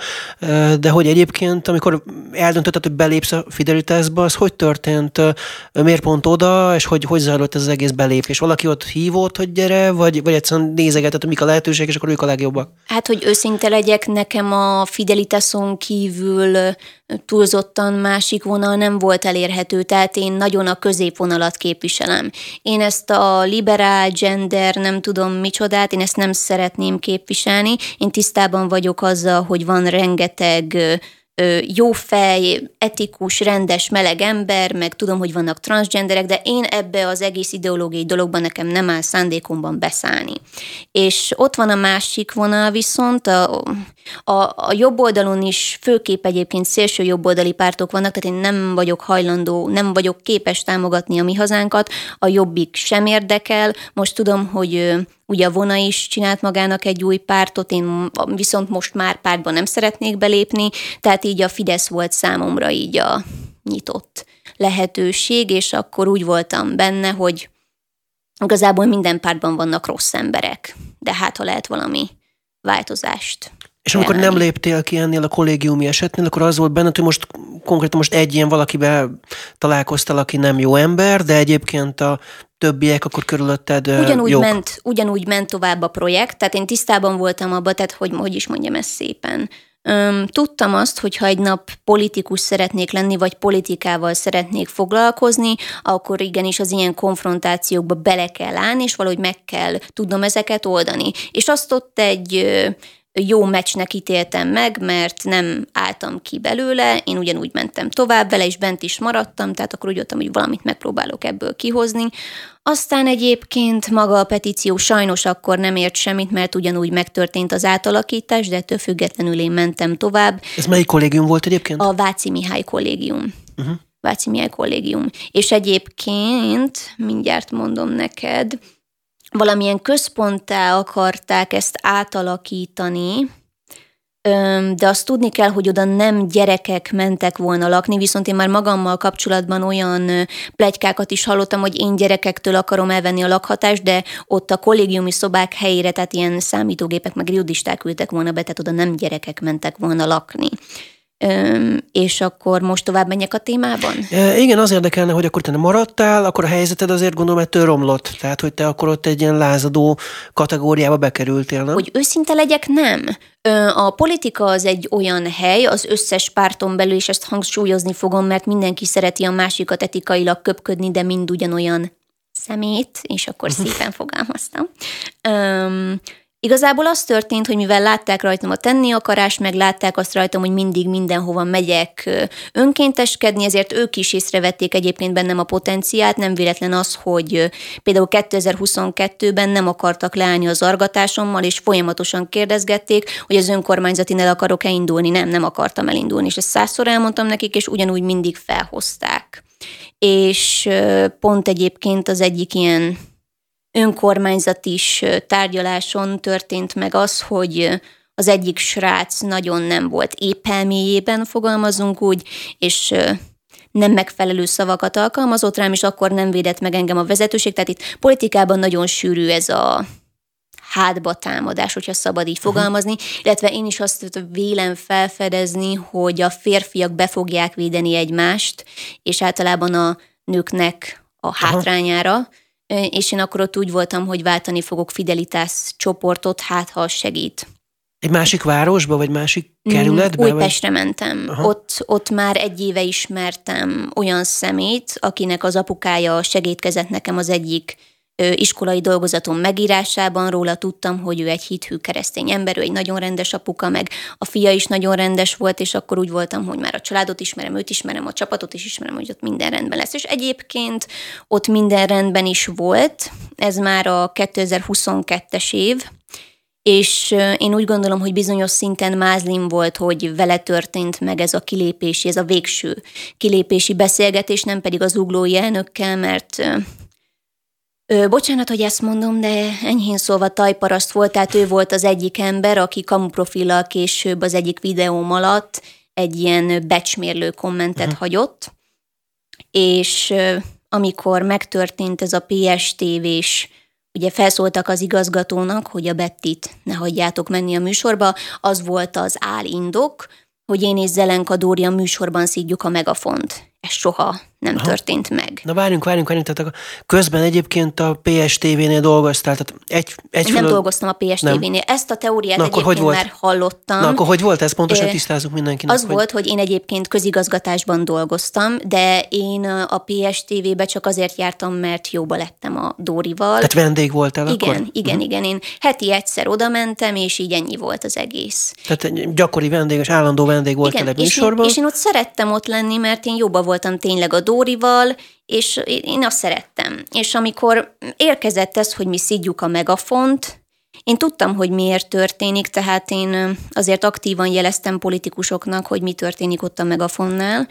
de hogy egyébként, amikor eldöntötted, hogy belépsz a Fidelitásba, az hogy történt? Miért pont oda, és hogy, hogy zajlott ez az egész belépés? Valaki ott hívott, hogy gyere, vagy, vagy egyszerűen nézegetett, hogy mik a lehetőségek, és akkor ők a legjobbak? Hát, hogy őszinte legyek, nekem a Fidelitáson kívül túlzottan másik vonal nem volt elérhető, tehát én nagyon a középvonalat képviselem. Én ezt a liberál, gender, nem tudom micsodát, én ezt nem szeretném képviselni. Én tisztában vagyok azzal, hogy van rengeteg jó fej, etikus, rendes, meleg ember, meg tudom, hogy vannak transgenderek, de én ebbe az egész ideológiai dologban nekem nem áll szándékomban beszállni. És ott van a másik vonal viszont, a, a, a jobb oldalon is főképp egyébként szélső jobboldali pártok vannak, tehát én nem vagyok hajlandó, nem vagyok képes támogatni a mi hazánkat, a jobbik sem érdekel. Most tudom, hogy Ugye a Vona is csinált magának egy új pártot, én viszont most már pártban nem szeretnék belépni, tehát így a Fidesz volt számomra így a nyitott lehetőség, és akkor úgy voltam benne, hogy igazából minden pártban vannak rossz emberek, de hát ha lehet valami változást és amikor nem léptél ki ennél a kollégiumi esetnél, akkor az volt benned, hogy most konkrétan most egy ilyen valakivel találkoztál, aki nem jó ember, de egyébként a többiek akkor körülötted ugyanúgy jók. ment, ugyanúgy ment tovább a projekt, tehát én tisztában voltam abban, tehát hogy, hogy is mondjam ezt szépen. Tudtam azt, hogy ha egy nap politikus szeretnék lenni, vagy politikával szeretnék foglalkozni, akkor igenis az ilyen konfrontációkba bele kell állni, és valahogy meg kell tudnom ezeket oldani. És azt ott egy jó meccsnek ítéltem meg, mert nem álltam ki belőle, én ugyanúgy mentem tovább vele, és bent is maradtam, tehát akkor úgy jöttem, hogy valamit megpróbálok ebből kihozni. Aztán egyébként maga a petíció sajnos akkor nem ért semmit, mert ugyanúgy megtörtént az átalakítás, de ettől függetlenül én mentem tovább. Ez melyik kollégium volt egyébként? A Váci Mihály kollégium. Uh-huh. Váci Mihály kollégium. És egyébként, mindjárt mondom neked, valamilyen központtá akarták ezt átalakítani, de azt tudni kell, hogy oda nem gyerekek mentek volna lakni, viszont én már magammal kapcsolatban olyan plegykákat is hallottam, hogy én gyerekektől akarom elvenni a lakhatást, de ott a kollégiumi szobák helyére, tehát ilyen számítógépek meg riudisták ültek volna be, tehát oda nem gyerekek mentek volna lakni és akkor most tovább menjek a témában? E, igen, az érdekelne, hogy akkor te nem maradtál, akkor a helyzeted azért gondolom ettől romlott. Tehát, hogy te akkor ott egy ilyen lázadó kategóriába bekerültél, nem? Hogy őszinte legyek, nem. A politika az egy olyan hely, az összes párton belül, és ezt hangsúlyozni fogom, mert mindenki szereti a másikat etikailag köpködni, de mind ugyanolyan szemét, és akkor szépen fogalmaztam. Igazából az történt, hogy mivel látták rajtam a tenni akarás, meg látták azt rajtam, hogy mindig mindenhova megyek önkénteskedni, ezért ők is észrevették egyébként bennem a potenciát, nem véletlen az, hogy például 2022-ben nem akartak leállni az argatásommal, és folyamatosan kérdezgették, hogy az önkormányzati akarok-e indulni. Nem, nem akartam elindulni, és ezt százszor elmondtam nekik, és ugyanúgy mindig felhozták. És pont egyébként az egyik ilyen önkormányzat is tárgyaláson történt meg az, hogy az egyik srác nagyon nem volt épp elméjében, fogalmazunk úgy, és nem megfelelő szavakat alkalmazott rám, és akkor nem védett meg engem a vezetőség. Tehát itt politikában nagyon sűrű ez a hátba támadás, hogyha szabad így fogalmazni, uh-huh. illetve én is azt vélem felfedezni, hogy a férfiak be fogják védeni egymást, és általában a nőknek a hátrányára, uh-huh és én akkor ott úgy voltam, hogy váltani fogok fidelitás csoportot, hát ha segít. Egy másik városba, vagy másik mm, kerületbe? Újpestre vagy? mentem. Ott, ott már egy éve ismertem olyan szemét, akinek az apukája segítkezett nekem az egyik iskolai dolgozatom megírásában róla tudtam, hogy ő egy hithű keresztény ember, ő egy nagyon rendes apuka, meg a fia is nagyon rendes volt, és akkor úgy voltam, hogy már a családot ismerem, őt ismerem, a csapatot is ismerem, hogy ott minden rendben lesz. És egyébként ott minden rendben is volt, ez már a 2022-es év, és én úgy gondolom, hogy bizonyos szinten mázlim volt, hogy vele történt meg ez a kilépési, ez a végső kilépési beszélgetés, nem pedig az uglói elnökkel, mert Ö, bocsánat, hogy ezt mondom, de enyhén szólva tajparaszt volt, tehát ő volt az egyik ember, aki kamuprofillal később az egyik videóm alatt egy ilyen becsmérlő kommentet uh-huh. hagyott, és ö, amikor megtörtént ez a PSTV-s, ugye felszóltak az igazgatónak, hogy a Bettit ne hagyjátok menni a műsorba, az volt az álindok, hogy én és Zelenka Dória műsorban szídjuk a megafont. Ez soha nem Aha. történt meg. Na várjunk, várjunk, várjunk, tehát közben egyébként a PSTV-nél dolgoztál, tehát egy, egy Nem dolgoztam a PSTV-nél, ezt a teóriát Na, egyébként hogy volt? már hallottam. Na akkor hogy volt ez? Pontosan tisztázunk mindenkinek. Az hogy... volt, hogy én egyébként közigazgatásban dolgoztam, de én a PSTV-be csak azért jártam, mert jóba lettem a Dórival. Tehát vendég voltál igen, akkor? Igen, uh-huh. igen, én heti egyszer oda mentem, és így ennyi volt az egész. Tehát gyakori vendég, és állandó vendég voltál egy műsorban? És én, és én ott szerettem ott lenni, mert én jóba voltam tényleg a Dórival, és én azt szerettem. És amikor érkezett ez, hogy mi szidjuk a megafont, én tudtam, hogy miért történik, tehát én azért aktívan jeleztem politikusoknak, hogy mi történik ott a megafonnál.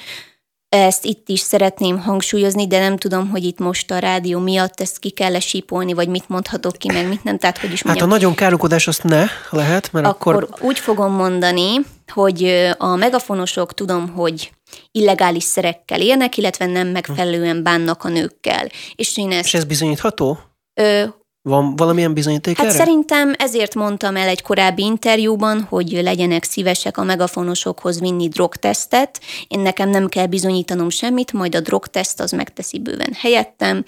Ezt itt is szeretném hangsúlyozni, de nem tudom, hogy itt most a rádió miatt ezt ki kell sípolni, vagy mit mondhatok ki, meg mit nem. Tehát, hogy is mondjam. Hát a nagyon károkodás azt ne lehet, mert akkor... Akkor úgy fogom mondani, hogy a megafonosok tudom, hogy illegális szerekkel élnek, illetve nem megfelelően bánnak a nőkkel. És én ezt... És ez bizonyítható? Ö, van valamilyen bizonyíték Hát erre? szerintem ezért mondtam el egy korábbi interjúban, hogy legyenek szívesek a megafonosokhoz vinni drogtesztet. Én nekem nem kell bizonyítanom semmit, majd a drogteszt az megteszi bőven helyettem,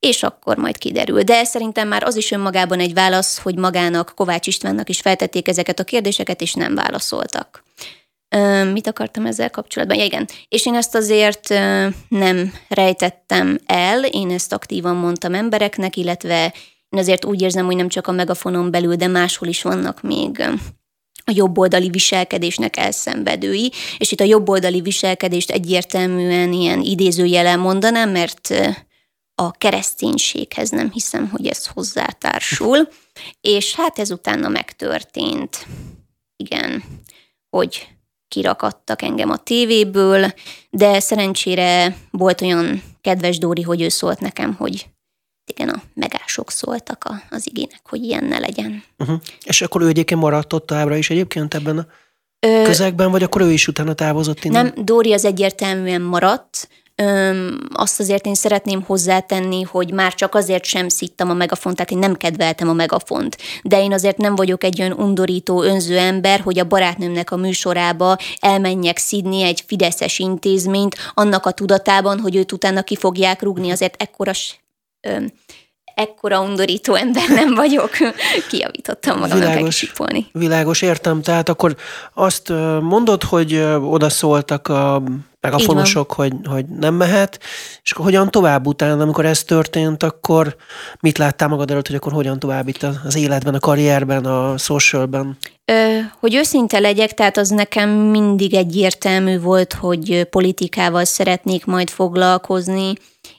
és akkor majd kiderül. De szerintem már az is önmagában egy válasz, hogy magának, Kovács Istvánnak is feltették ezeket a kérdéseket, és nem válaszoltak. Mit akartam ezzel kapcsolatban? Ja, igen. És én ezt azért nem rejtettem el, én ezt aktívan mondtam embereknek, illetve én azért úgy érzem, hogy nem csak a megafonon belül, de máshol is vannak még a jobboldali viselkedésnek elszenvedői, és itt a jobboldali viselkedést egyértelműen ilyen idézőjelen mondanám, mert a kereszténységhez nem hiszem, hogy ez hozzátársul, és hát ez utána megtörtént. Igen, hogy kirakadtak engem a tévéből, de szerencsére volt olyan kedves Dóri, hogy ő szólt nekem, hogy igen, a megások szóltak a, az igének, hogy ilyen ne legyen. Uh-huh. És akkor ő egyébként maradt ott továbbra is egyébként ebben a Ö, közegben, vagy akkor ő is utána távozott innen? Nem, Dóri az egyértelműen maradt, Öm, azt azért én szeretném hozzátenni, hogy már csak azért sem szittam a megafont, tehát én nem kedveltem a megafont. De én azért nem vagyok egy olyan undorító, önző ember, hogy a barátnőmnek a műsorába elmenjek szidni egy fideszes intézményt, annak a tudatában, hogy őt utána ki fogják rúgni, azért ekkora ekkora undorító ember nem vagyok. Kiavítottam magam világos, Világos, értem. Tehát akkor azt mondod, hogy odaszóltak a megafonosok, hogy, hogy nem mehet, és akkor hogyan tovább utána, amikor ez történt, akkor mit láttál magad előtt, hogy akkor hogyan tovább itt az életben, a karrierben, a socialben? Ö, hogy őszinte legyek, tehát az nekem mindig egyértelmű volt, hogy politikával szeretnék majd foglalkozni,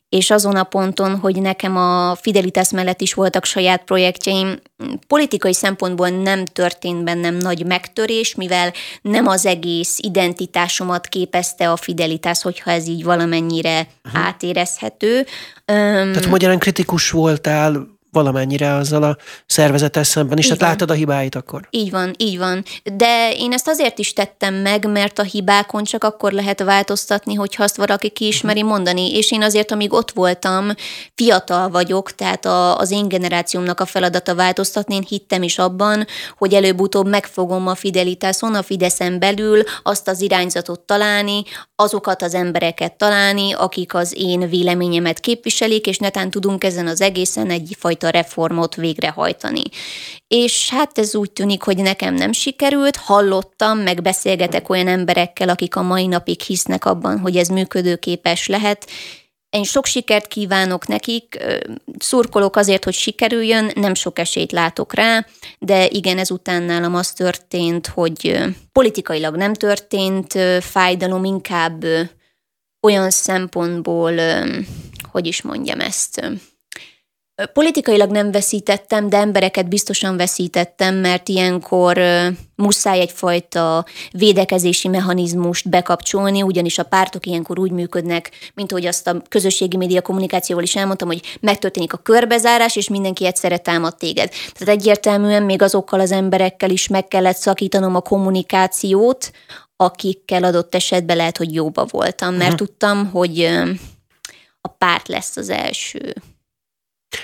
és azon a ponton, hogy nekem a Fidelitas mellett is voltak saját projektjeim, politikai szempontból nem történt bennem nagy megtörés, mivel nem az egész identitásomat képezte a Fidelitas, hogyha ez így valamennyire uh-huh. átérezhető. Tehát magyarán kritikus voltál valamennyire azzal a szervezettel szemben is, így tehát van. láttad a hibáit akkor. Így van, így van. De én ezt azért is tettem meg, mert a hibákon csak akkor lehet változtatni, hogyha azt valaki kiismeri mhm. mondani. És én azért, amíg ott voltam, fiatal vagyok, tehát a, az én generációmnak a feladata változtatni, én hittem is abban, hogy előbb-utóbb megfogom a Fidelitáson, a Fideszen belül azt az irányzatot találni, azokat az embereket találni, akik az én véleményemet képviselik, és netán tudunk ezen az egészen egyfajta reformot végrehajtani. És hát ez úgy tűnik, hogy nekem nem sikerült, hallottam, meg beszélgetek olyan emberekkel, akik a mai napig hisznek abban, hogy ez működőképes lehet, én sok sikert kívánok nekik, szurkolok azért, hogy sikerüljön, nem sok esélyt látok rá, de igen, ezután nálam az történt, hogy politikailag nem történt fájdalom, inkább olyan szempontból, hogy is mondjam ezt, Politikailag nem veszítettem, de embereket biztosan veszítettem, mert ilyenkor muszáj egyfajta védekezési mechanizmust bekapcsolni, ugyanis a pártok ilyenkor úgy működnek, mint ahogy azt a közösségi média kommunikációval is elmondtam, hogy megtörténik a körbezárás, és mindenki egyszerre támad téged. Tehát egyértelműen még azokkal az emberekkel is meg kellett szakítanom a kommunikációt, akikkel adott esetben lehet, hogy jóba voltam, mert uh-huh. tudtam, hogy a párt lesz az első.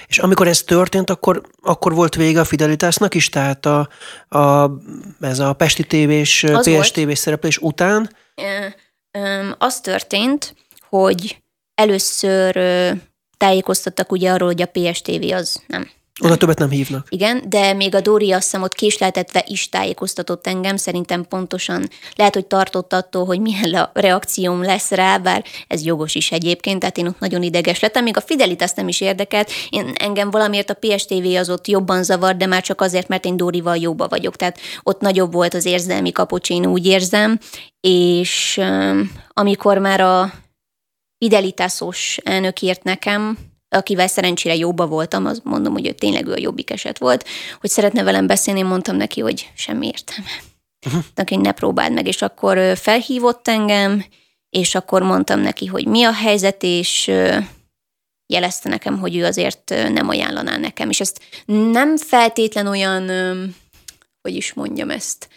És amikor ez történt, akkor, akkor volt vége a Fidelitásnak is, tehát a, a, ez a Pesti tévés, PS tévés szereplés után? Az történt, hogy először tájékoztattak ugye arról, hogy a PSTV az nem oda többet nem hívnak. Igen, de még a Dóri azt hiszem ott késleltetve is tájékoztatott engem, szerintem pontosan lehet, hogy tartott attól, hogy milyen reakcióm lesz rá, bár ez jogos is egyébként, tehát én ott nagyon ideges lettem, még a Fidelitas nem is érdekelt, én, engem valamiért a PSTV az ott jobban zavar, de már csak azért, mert én Dórival jóba vagyok, tehát ott nagyobb volt az érzelmi kapocs, én úgy érzem, és amikor már a Fidelitásos elnök írt nekem, akivel szerencsére jóba voltam, az mondom, hogy ő tényleg ő a jobbik eset volt, hogy szeretne velem beszélni, mondtam neki, hogy semmi értelme. Uh-huh. Neki ne próbáld meg, és akkor felhívott engem, és akkor mondtam neki, hogy mi a helyzet, és jelezte nekem, hogy ő azért nem ajánlaná nekem. És ezt nem feltétlen olyan, hogy is mondjam ezt,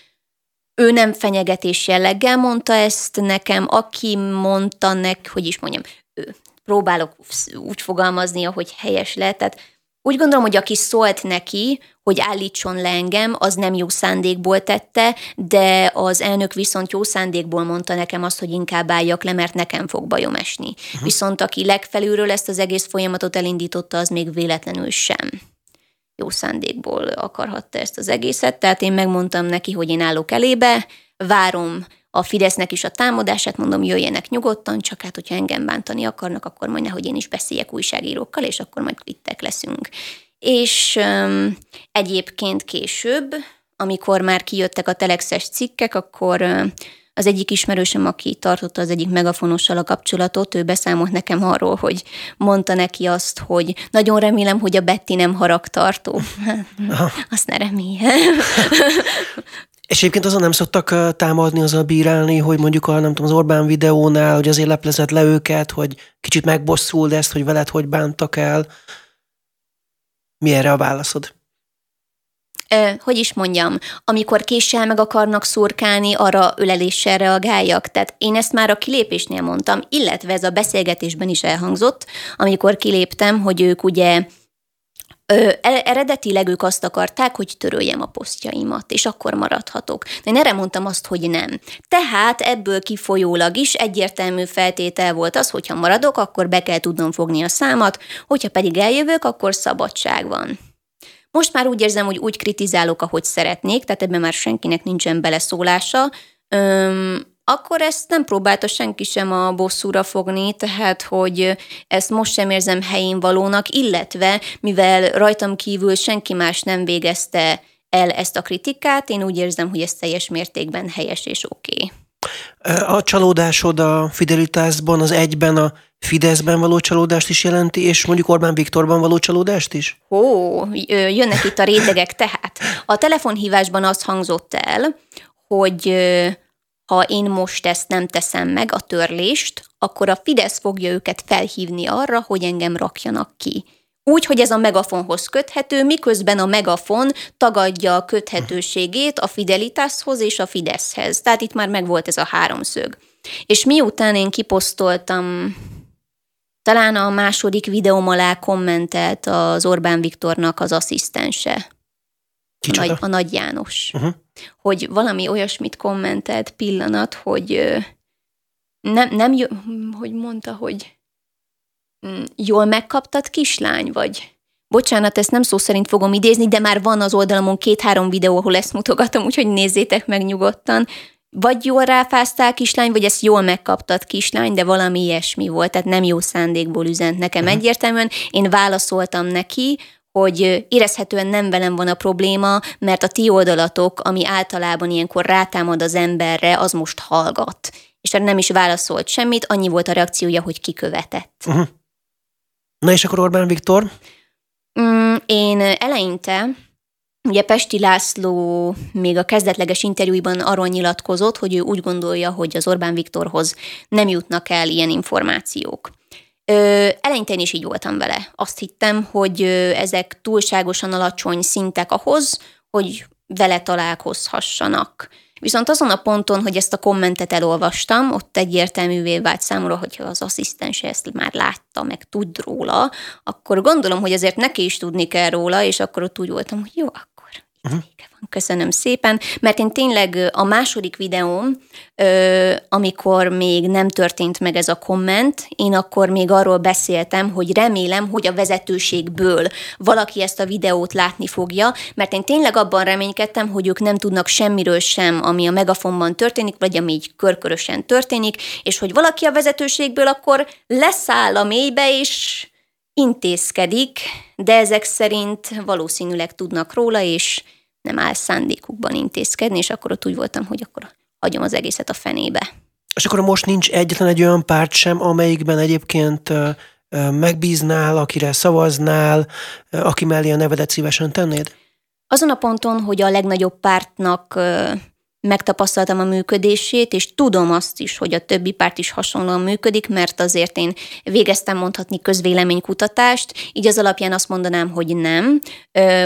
ő nem fenyegetés jelleggel mondta ezt nekem, aki mondta nek, hogy is mondjam, ő próbálok úgy fogalmazni, hogy helyes lett. Tehát úgy gondolom, hogy aki szólt neki, hogy állítson le engem, az nem jó szándékból tette, de az elnök viszont jó szándékból mondta nekem azt, hogy inkább álljak le, mert nekem fog bajom esni. Uh-huh. Viszont aki legfelülről ezt az egész folyamatot elindította, az még véletlenül sem jó szándékból akarhatta ezt az egészet. Tehát én megmondtam neki, hogy én állok elébe, várom a Fidesznek is a támadását, mondom, jöjjenek nyugodtan, csak hát, hogyha engem bántani akarnak, akkor majd nehogy én is beszéljek újságírókkal, és akkor majd kvittek leszünk. És um, egyébként később, amikor már kijöttek a telexes cikkek, akkor um, az egyik ismerősöm, aki tartotta az egyik megafonossal a kapcsolatot, ő beszámolt nekem arról, hogy mondta neki azt, hogy nagyon remélem, hogy a Betty nem haragtartó. Azt ne remélje. És egyébként azon nem szoktak támadni, a bírálni, hogy mondjuk a, nem tudom, az Orbán videónál, hogy azért leplezett le őket, hogy kicsit megbosszul ezt, hogy veled hogy bántak el. Mi erre a válaszod? Ö, hogy is mondjam, amikor késsel meg akarnak szurkálni, arra öleléssel reagáljak. Tehát én ezt már a kilépésnél mondtam, illetve ez a beszélgetésben is elhangzott, amikor kiléptem, hogy ők ugye Ö, eredetileg ők azt akarták, hogy töröljem a posztjaimat, és akkor maradhatok. De én erre mondtam azt, hogy nem. Tehát ebből kifolyólag is egyértelmű feltétel volt az, hogyha maradok, akkor be kell tudnom fogni a számat, hogyha pedig eljövök, akkor szabadság van. Most már úgy érzem, hogy úgy kritizálok, ahogy szeretnék, tehát ebben már senkinek nincsen beleszólása. Öm, akkor ezt nem próbálta senki sem a bosszúra fogni, tehát hogy ezt most sem érzem helyén valónak, illetve mivel rajtam kívül senki más nem végezte el ezt a kritikát, én úgy érzem, hogy ez teljes mértékben helyes és oké. Okay. A csalódásod a Fidelitásban az egyben a Fideszben való csalódást is jelenti, és mondjuk Orbán Viktorban való csalódást is? Ó, jönnek itt a rétegek. Tehát a telefonhívásban az hangzott el, hogy ha én most ezt nem teszem meg, a törlést, akkor a Fidesz fogja őket felhívni arra, hogy engem rakjanak ki. Úgy, hogy ez a megafonhoz köthető, miközben a megafon tagadja a köthetőségét a Fidelitashoz és a Fideszhez. Tehát itt már megvolt ez a háromszög. És miután én kiposztoltam, talán a második videóm alá kommentelt az Orbán Viktornak az asszisztense, a nagy, a Nagy János. Uh-huh hogy valami olyasmit kommentelt pillanat, hogy nem, nem hogy mondta, hogy mm, jól megkaptad kislány, vagy bocsánat, ezt nem szó szerint fogom idézni, de már van az oldalamon két-három videó, ahol ezt mutogatom, úgyhogy nézzétek meg nyugodtan. Vagy jól ráfáztál kislány, vagy ezt jól megkaptad kislány, de valami ilyesmi volt, tehát nem jó szándékból üzent nekem uh-huh. egyértelműen. Én válaszoltam neki, hogy érezhetően nem velem van a probléma, mert a ti oldalatok, ami általában ilyenkor rátámad az emberre, az most hallgat. És erre nem is válaszolt semmit, annyi volt a reakciója, hogy kikövetett. Uh-huh. Na és akkor Orbán Viktor? Mm, én eleinte Ugye Pesti László még a kezdetleges interjúiban arról nyilatkozott, hogy ő úgy gondolja, hogy az Orbán Viktorhoz nem jutnak el ilyen információk. Eleinte én is így voltam vele. Azt hittem, hogy ezek túlságosan alacsony szintek ahhoz, hogy vele találkozhassanak. Viszont azon a ponton, hogy ezt a kommentet elolvastam, ott egyértelművé vált számomra, hogyha az asszisztens ezt már látta, meg tud róla, akkor gondolom, hogy azért neki is tudni kell róla, és akkor ott úgy voltam, hogy jó, uh-huh. van Köszönöm szépen, mert én tényleg a második videóm, amikor még nem történt meg ez a komment, én akkor még arról beszéltem, hogy remélem, hogy a vezetőségből valaki ezt a videót látni fogja, mert én tényleg abban reménykedtem, hogy ők nem tudnak semmiről sem, ami a megafonban történik, vagy ami így körkörösen történik, és hogy valaki a vezetőségből akkor leszáll a mélybe, és intézkedik, de ezek szerint valószínűleg tudnak róla, és nem áll szándékukban intézkedni, és akkor ott úgy voltam, hogy akkor hagyom az egészet a fenébe. És akkor most nincs egyetlen egy olyan párt sem, amelyikben egyébként megbíznál, akire szavaznál, aki mellé a nevedet szívesen tennéd? Azon a ponton, hogy a legnagyobb pártnak megtapasztaltam a működését, és tudom azt is, hogy a többi párt is hasonlóan működik, mert azért én végeztem mondhatni közvéleménykutatást, így az alapján azt mondanám, hogy nem.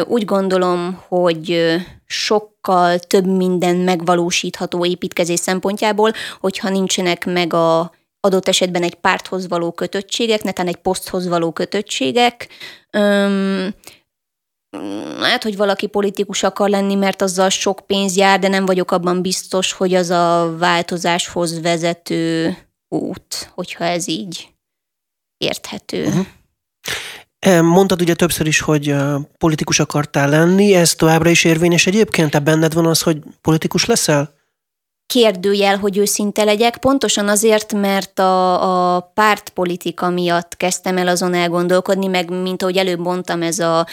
Úgy gondolom, hogy sokkal több minden megvalósítható építkezés szempontjából, hogyha nincsenek meg a adott esetben egy párthoz való kötöttségek, netán egy poszthoz való kötöttségek. Öm, lehet, hogy valaki politikus akar lenni, mert azzal sok pénz jár, de nem vagyok abban biztos, hogy az a változáshoz vezető út, hogyha ez így érthető. Uh-huh. Mondtad ugye többször is, hogy politikus akartál lenni, ez továbbra is érvényes egyébként? Te benned van az, hogy politikus leszel? Kérdőjel, hogy őszinte legyek, pontosan azért, mert a, a pártpolitika miatt kezdtem el azon elgondolkodni, meg mint ahogy előbb mondtam, ez a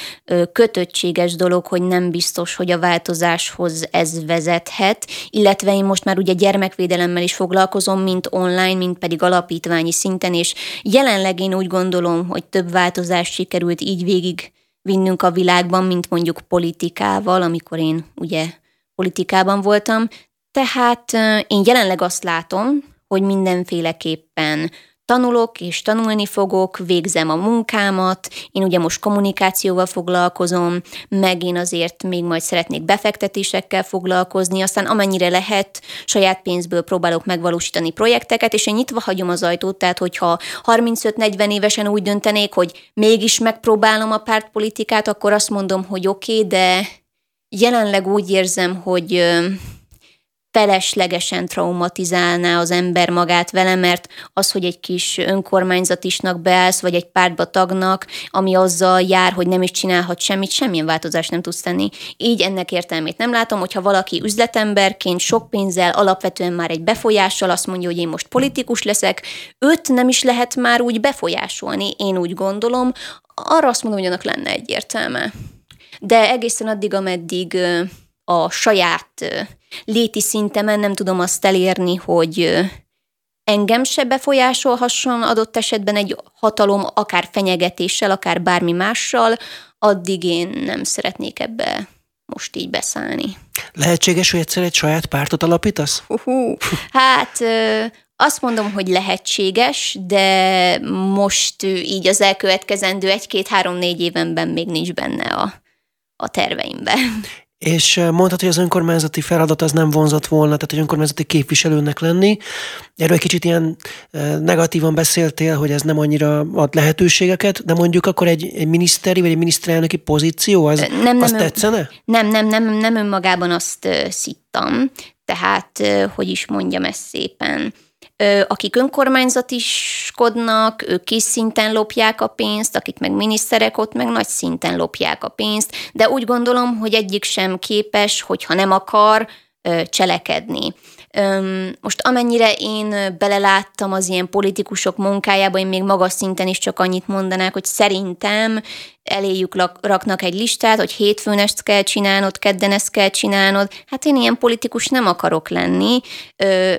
kötöttséges dolog, hogy nem biztos, hogy a változáshoz ez vezethet, illetve én most már ugye gyermekvédelemmel is foglalkozom, mint online, mint pedig alapítványi szinten, és jelenleg én úgy gondolom, hogy több változást sikerült így végig vinnünk a világban, mint mondjuk politikával, amikor én ugye politikában voltam, tehát én jelenleg azt látom, hogy mindenféleképpen tanulok és tanulni fogok, végzem a munkámat, én ugye most kommunikációval foglalkozom, meg én azért még majd szeretnék befektetésekkel foglalkozni, aztán amennyire lehet, saját pénzből próbálok megvalósítani projekteket, és én nyitva hagyom az ajtót, tehát hogyha 35-40 évesen úgy döntenék, hogy mégis megpróbálom a pártpolitikát, akkor azt mondom, hogy oké, okay, de jelenleg úgy érzem, hogy feleslegesen traumatizálná az ember magát vele, mert az, hogy egy kis önkormányzatisnak beállsz, vagy egy pártba tagnak, ami azzal jár, hogy nem is csinálhat semmit, semmilyen változást nem tudsz tenni. Így ennek értelmét nem látom, hogyha valaki üzletemberként sok pénzzel, alapvetően már egy befolyással azt mondja, hogy én most politikus leszek, őt nem is lehet már úgy befolyásolni, én úgy gondolom, arra azt mondom, hogy annak lenne egyértelme. De egészen addig, ameddig a saját léti szintemen nem tudom azt elérni, hogy engem se befolyásolhasson adott esetben egy hatalom, akár fenyegetéssel, akár bármi mással, addig én nem szeretnék ebbe most így beszállni. Lehetséges, hogy egyszer egy saját pártot alapítasz? Uh-huh. Hát azt mondom, hogy lehetséges, de most így az elkövetkezendő egy-két-három-négy évenben még nincs benne a, a terveimben. És mondhatod, hogy az önkormányzati feladat az nem vonzott volna, tehát egy önkormányzati képviselőnek lenni. Erről egy kicsit ilyen negatívan beszéltél, hogy ez nem annyira ad lehetőségeket, de mondjuk akkor egy, egy miniszteri vagy egy miniszterelnöki pozíció, az, nem, az nem, tetszene? Nem, nem, nem, nem önmagában azt szittam. Tehát, hogy is mondjam ezt szépen, akik önkormányzatiskodnak, ők kis szinten lopják a pénzt, akik meg miniszterek, ott meg nagy szinten lopják a pénzt, de úgy gondolom, hogy egyik sem képes, hogyha nem akar, cselekedni. Most amennyire én beleláttam az ilyen politikusok munkájába, én még magas szinten is csak annyit mondanák, hogy szerintem eléjük raknak egy listát, hogy hétfőn ezt kell csinálnod, kedden ezt kell csinálnod. Hát én ilyen politikus nem akarok lenni.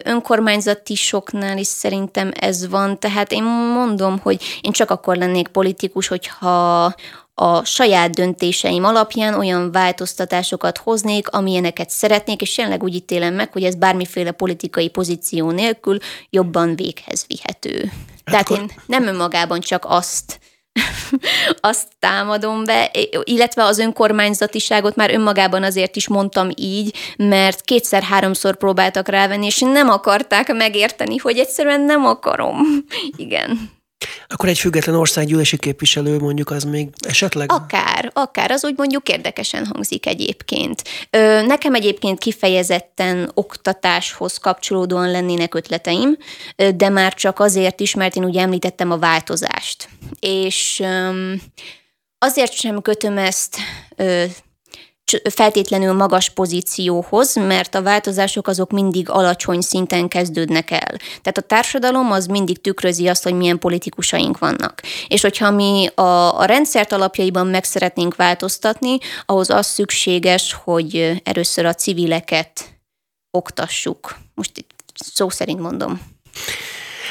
Önkormányzati soknál is szerintem ez van, tehát én mondom, hogy én csak akkor lennék politikus, hogyha a saját döntéseim alapján olyan változtatásokat hoznék, amilyeneket szeretnék, és jelenleg úgy ítélem meg, hogy ez bármiféle politikai pozíció nélkül jobban véghez vihető. Hát Tehát én nem önmagában csak azt azt támadom be, illetve az önkormányzatiságot már önmagában azért is mondtam így, mert kétszer-háromszor próbáltak rávenni, és nem akarták megérteni, hogy egyszerűen nem akarom. Igen. Akkor egy független országgyűlési képviselő mondjuk az még esetleg? Akár, akár, az úgy mondjuk érdekesen hangzik egyébként. Nekem egyébként kifejezetten oktatáshoz kapcsolódóan lennének ötleteim, de már csak azért is, mert én ugye említettem a változást. És azért sem kötöm ezt feltétlenül magas pozícióhoz, mert a változások azok mindig alacsony szinten kezdődnek el. Tehát a társadalom az mindig tükrözi azt, hogy milyen politikusaink vannak. És hogyha mi a, a rendszert alapjaiban meg szeretnénk változtatni, ahhoz az szükséges, hogy először a civileket oktassuk. Most itt szó szerint mondom.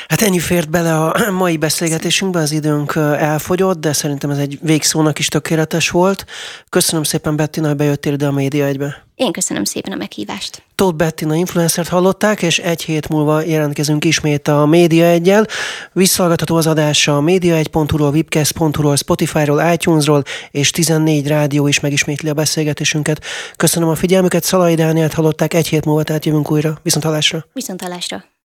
Hát ennyi fért bele a mai beszélgetésünkbe, az időnk elfogyott, de szerintem ez egy végszónak is tökéletes volt. Köszönöm szépen, Bettina, hogy bejöttél ide a Média egybe. Én köszönöm szépen a meghívást. Tóth Bettina influencert hallották, és egy hét múlva jelentkezünk ismét a Média egyel. Visszahallgatható az adása a média1.hu-ról, webcast.hu-ról, Spotify-ról, iTunes-ról, és 14 rádió is megismétli a beszélgetésünket. Köszönöm a figyelmüket, Szalai Dánielt hallották, egy hét múlva tehát jövünk újra. Viszont hallásra. Viszont hallásra.